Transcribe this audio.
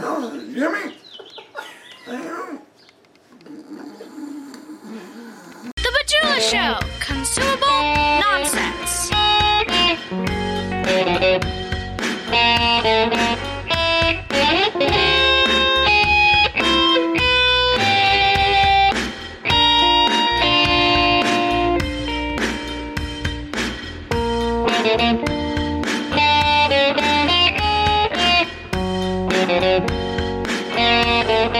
Jimmy! The Bajula Show. Consumable nonsense. Thank you.